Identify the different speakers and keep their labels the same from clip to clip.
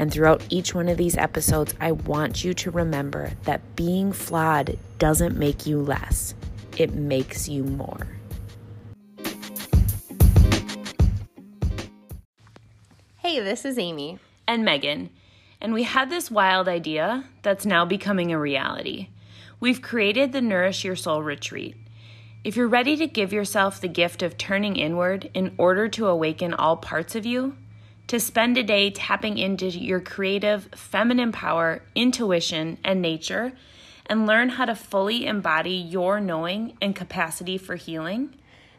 Speaker 1: And throughout each one of these episodes, I want you to remember that being flawed doesn't make you less, it makes you more.
Speaker 2: Hey, this is Amy.
Speaker 1: And Megan. And we had this wild idea that's now becoming a reality. We've created the Nourish Your Soul retreat. If you're ready to give yourself the gift of turning inward in order to awaken all parts of you, to spend a day tapping into your creative, feminine power, intuition, and nature, and learn how to fully embody your knowing and capacity for healing.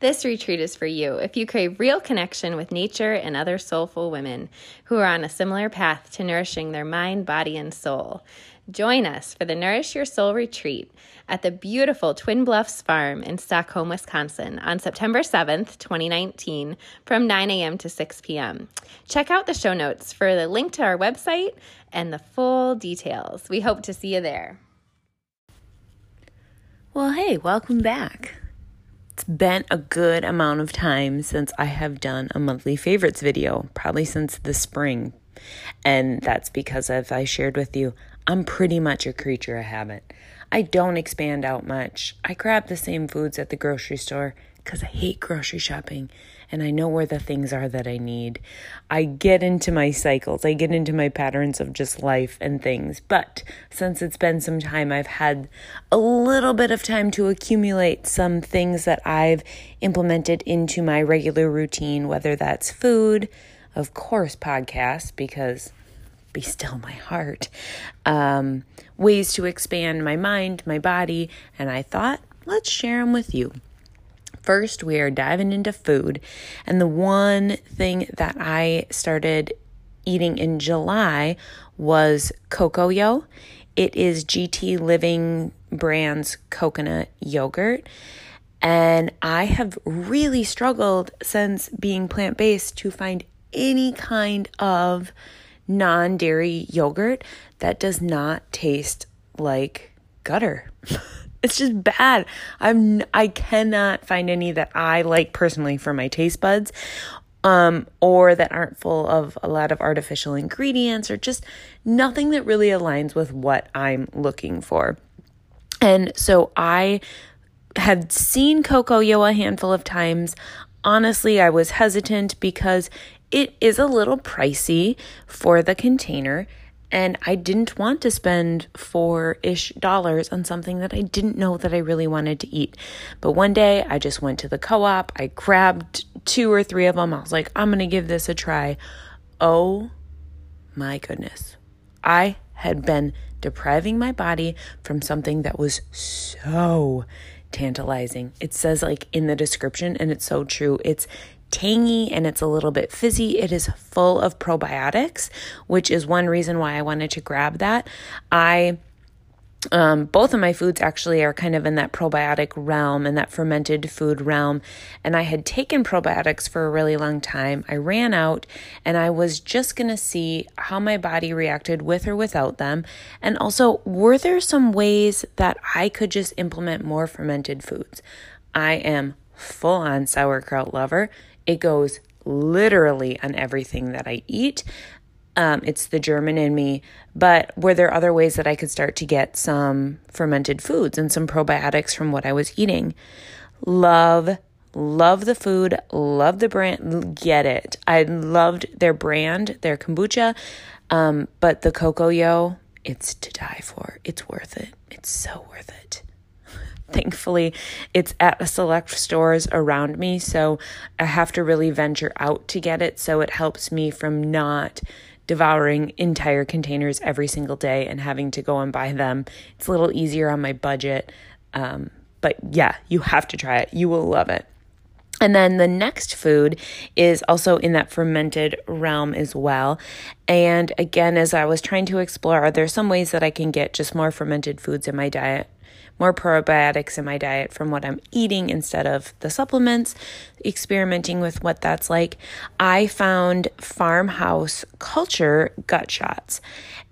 Speaker 2: This retreat is for you if you crave real connection with nature and other soulful women who are on a similar path to nourishing their mind, body, and soul. Join us for the Nourish Your Soul retreat at the beautiful Twin Bluffs Farm in Stockholm, Wisconsin on September 7th, 2019, from 9 a.m. to 6 p.m. Check out the show notes for the link to our website and the full details. We hope to see you there.
Speaker 1: Well, hey, welcome back. It's been a good amount of time since I have done a monthly favorites video, probably since the spring. And that's because, as I shared with you, I'm pretty much a creature of habit. I don't expand out much. I grab the same foods at the grocery store because I hate grocery shopping and I know where the things are that I need. I get into my cycles, I get into my patterns of just life and things. But since it's been some time, I've had a little bit of time to accumulate some things that I've implemented into my regular routine, whether that's food, of course, podcasts, because be still my heart. Um, ways to expand my mind, my body, and I thought, let's share them with you. First, we are diving into food, and the one thing that I started eating in July was Cocoyo. It is GT Living Brands coconut yogurt. And I have really struggled since being plant based to find any kind of non dairy yogurt that does not taste like gutter. it's just bad. I'm I cannot find any that I like personally for my taste buds um or that aren't full of a lot of artificial ingredients or just nothing that really aligns with what I'm looking for. And so I had seen Coco Yo a handful of times. Honestly, I was hesitant because it is a little pricey for the container, and I didn't want to spend four ish dollars on something that I didn't know that I really wanted to eat. But one day I just went to the co op, I grabbed two or three of them. I was like, I'm to give this a try. Oh my goodness. I had been depriving my body from something that was so tantalizing. It says, like, in the description, and it's so true. It's tangy and it's a little bit fizzy. It is full of probiotics, which is one reason why I wanted to grab that. I um, both of my foods actually are kind of in that probiotic realm and that fermented food realm. And I had taken probiotics for a really long time. I ran out and I was just going to see how my body reacted with or without them. And also, were there some ways that I could just implement more fermented foods? I am full on sauerkraut lover. It goes literally on everything that I eat. Um, it's the German in me. But were there other ways that I could start to get some fermented foods and some probiotics from what I was eating? Love, love the food, love the brand, get it. I loved their brand, their kombucha. Um, but the Cocoyo, it's to die for. It's worth it. It's so worth it. Thankfully, it's at select stores around me, so I have to really venture out to get it. So it helps me from not devouring entire containers every single day and having to go and buy them. It's a little easier on my budget. Um, but yeah, you have to try it. You will love it. And then the next food is also in that fermented realm as well. And again, as I was trying to explore, are there some ways that I can get just more fermented foods in my diet? More probiotics in my diet from what I'm eating instead of the supplements, experimenting with what that's like, I found farmhouse culture gut shots.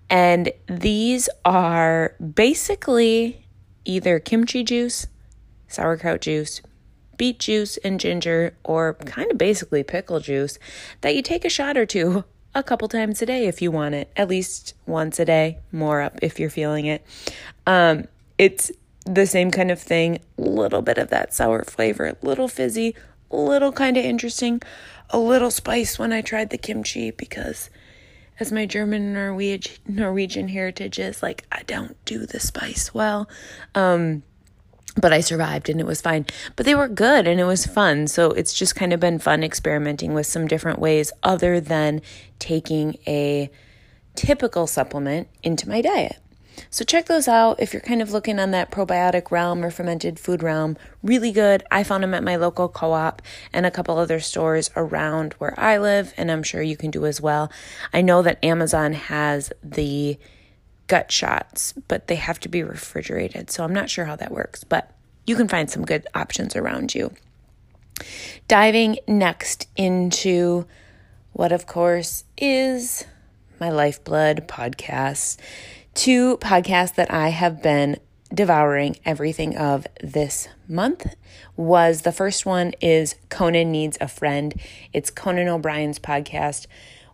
Speaker 1: And these are basically either kimchi juice, sauerkraut juice, beet juice, and ginger, or kind of basically pickle juice that you take a shot or two a couple times a day if you want it, at least once a day, more up if you're feeling it. Um, it's the same kind of thing, a little bit of that sour flavor, a little fizzy, a little kind of interesting, a little spice when I tried the kimchi because as my German Norwegian Norwegian heritage is like I don't do the spice well. Um but I survived and it was fine. But they were good and it was fun. So it's just kind of been fun experimenting with some different ways other than taking a typical supplement into my diet. So check those out if you're kind of looking on that probiotic realm or fermented food realm. Really good. I found them at my local co op and a couple other stores around where I live, and I'm sure you can do as well. I know that Amazon has the gut shots, but they have to be refrigerated. So I'm not sure how that works, but you can find some good options around you. Diving next into what, of course, is my lifeblood podcast two podcasts that I have been devouring everything of this month was the first one is Conan Needs a Friend. It's Conan O'Brien's podcast.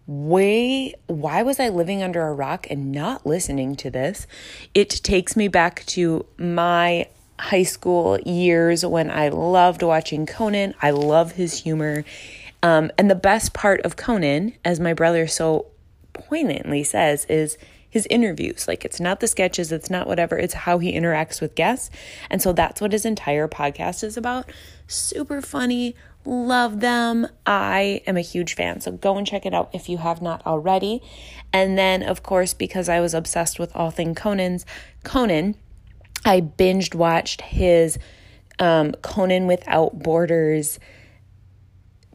Speaker 1: Way why was I living under a rock and not listening to this? It takes me back to my high school years when I loved watching Conan. I love his humor. Um, and the best part of Conan, as my brother so poignantly says, is his interviews. Like it's not the sketches, it's not whatever, it's how he interacts with guests. And so that's what his entire podcast is about. Super funny, love them. I am a huge fan. So go and check it out if you have not already. And then, of course, because I was obsessed with all thing Conan's, Conan, I binged watched his um, Conan Without Borders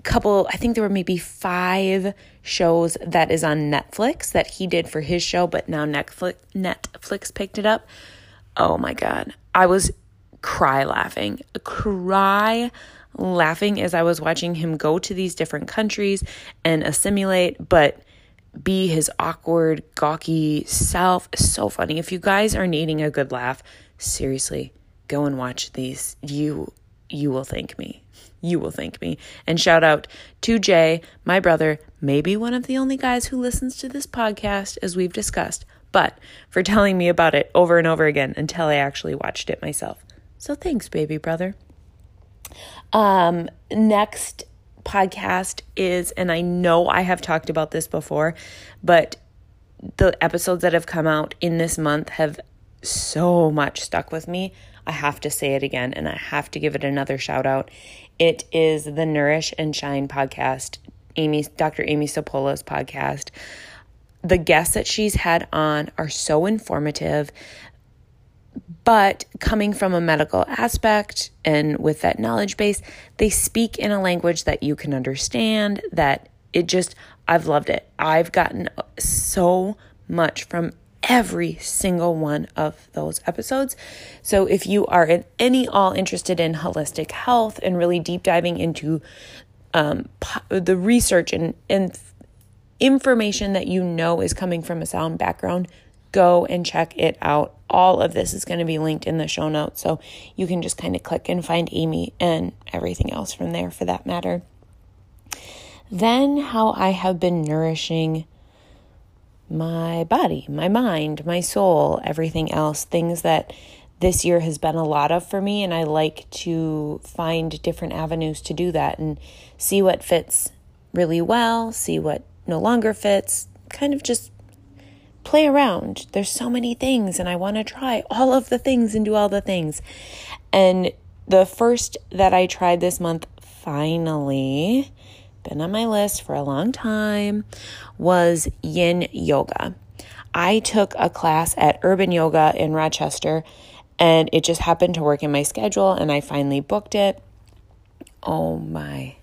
Speaker 1: couple i think there were maybe five shows that is on netflix that he did for his show but now netflix netflix picked it up. Oh my god. I was cry laughing cry laughing as i was watching him go to these different countries and assimilate but be his awkward gawky self. So funny. If you guys are needing a good laugh seriously go and watch these. You you will thank me you will thank me. And shout out to Jay, my brother, maybe one of the only guys who listens to this podcast, as we've discussed, but for telling me about it over and over again until I actually watched it myself. So thanks, baby brother. Um, next podcast is, and I know I have talked about this before, but the episodes that have come out in this month have so much stuck with me. I have to say it again and I have to give it another shout out. It is the Nourish and Shine podcast, Amy, Dr. Amy Sapola's podcast. The guests that she's had on are so informative, but coming from a medical aspect and with that knowledge base, they speak in a language that you can understand. That it just, I've loved it. I've gotten so much from every single one of those episodes. So if you are in any all interested in holistic health and really deep diving into um, the research and, and information that you know is coming from a sound background, go and check it out. All of this is going to be linked in the show notes. So you can just kind of click and find Amy and everything else from there for that matter. Then, how I have been nourishing my body, my mind, my soul, everything else, things that this year has been a lot of for me. And I like to find different avenues to do that and see what fits really well, see what no longer fits, kind of just play around. There's so many things, and I want to try all of the things and do all the things. And the first that I tried this month, finally, been on my list for a long time, was yin yoga. I took a class at Urban Yoga in Rochester and it just happened to work in my schedule and I finally booked it. Oh my.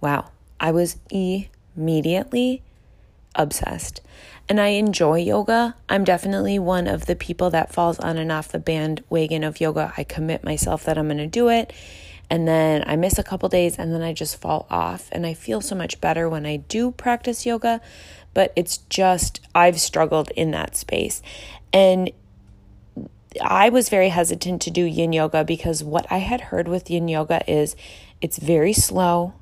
Speaker 1: Wow. I was immediately obsessed. And I enjoy yoga. I'm definitely one of the people that falls on and off the bandwagon of yoga. I commit myself that I'm going to do it. And then I miss a couple days and then I just fall off. And I feel so much better when I do practice yoga. But it's just, I've struggled in that space. And I was very hesitant to do yin yoga because what I had heard with yin yoga is it's very slow.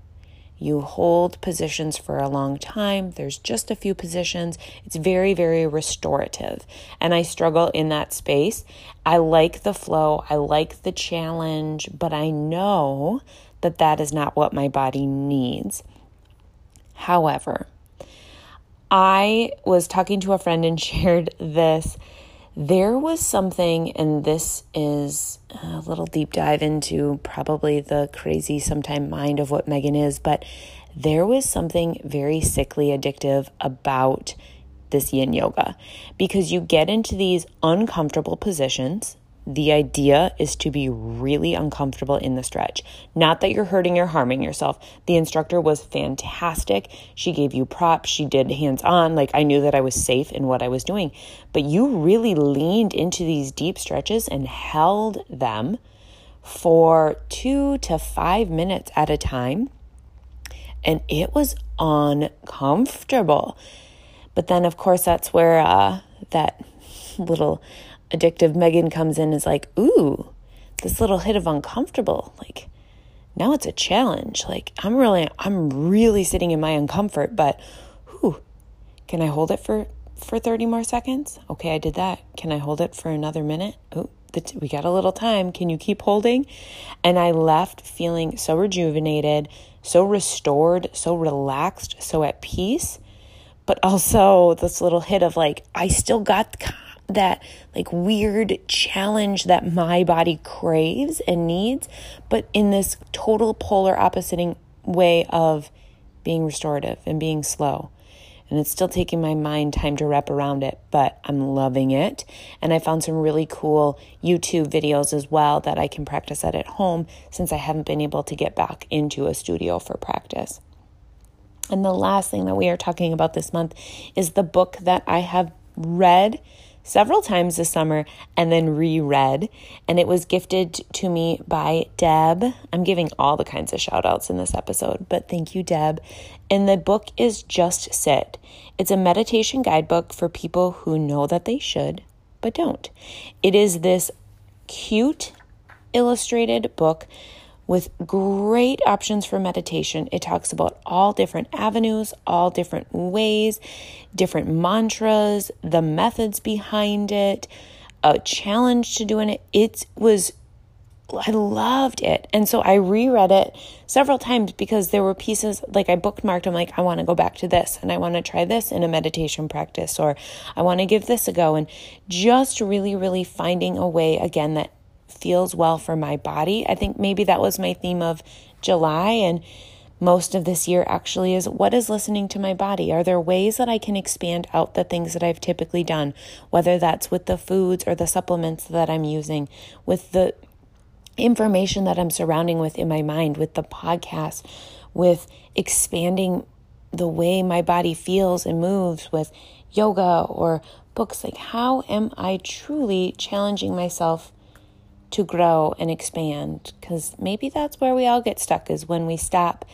Speaker 1: You hold positions for a long time. There's just a few positions. It's very, very restorative. And I struggle in that space. I like the flow, I like the challenge, but I know that that is not what my body needs. However, I was talking to a friend and shared this there was something, and this is a little deep dive into probably the crazy sometime mind of what Megan is, but there was something very sickly addictive about this yin yoga. Because you get into these uncomfortable positions the idea is to be really uncomfortable in the stretch. Not that you're hurting or harming yourself. The instructor was fantastic. She gave you props. She did hands on. Like I knew that I was safe in what I was doing. But you really leaned into these deep stretches and held them for two to five minutes at a time. And it was uncomfortable. But then, of course, that's where uh, that little addictive Megan comes in is like, ooh, this little hit of uncomfortable. Like, now it's a challenge. Like, I'm really, I'm really sitting in my uncomfort, but whew, can I hold it for, for 30 more seconds? Okay, I did that. Can I hold it for another minute? Oh, t- we got a little time. Can you keep holding? And I left feeling so rejuvenated, so restored, so relaxed, so at peace. But also this little hit of like, I still got that like weird challenge that my body craves and needs, but in this total polar opposite way of being restorative and being slow. And it's still taking my mind time to wrap around it, but I'm loving it. And I found some really cool YouTube videos as well that I can practice at at home since I haven't been able to get back into a studio for practice. And the last thing that we are talking about this month is the book that I have read several times this summer and then reread. And it was gifted to me by Deb. I'm giving all the kinds of shout outs in this episode, but thank you, Deb. And the book is Just Sit. It's a meditation guidebook for people who know that they should, but don't. It is this cute illustrated book with great options for meditation. It talks about all different avenues, all different ways, different mantras, the methods behind it, a challenge to doing it. It was I loved it. And so I reread it several times because there were pieces like I bookmarked. I'm like, I want to go back to this and I want to try this in a meditation practice or I want to give this a go. And just really, really finding a way again that feels well for my body. I think maybe that was my theme of July and most of this year actually is what is listening to my body? Are there ways that I can expand out the things that I've typically done, whether that's with the foods or the supplements that I'm using, with the information that I'm surrounding with in my mind, with the podcast, with expanding the way my body feels and moves with yoga or books like how am I truly challenging myself to grow and expand because maybe that's where we all get stuck is when we stop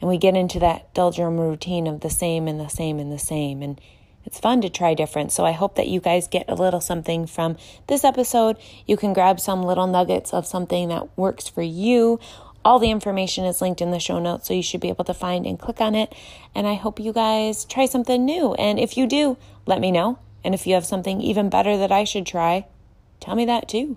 Speaker 1: and we get into that doldrum routine of the same and the same and the same and it's fun to try different. So I hope that you guys get a little something from this episode. You can grab some little nuggets of something that works for you. All the information is linked in the show notes, so you should be able to find and click on it. And I hope you guys try something new. And if you do, let me know. And if you have something even better that I should try, tell me that too.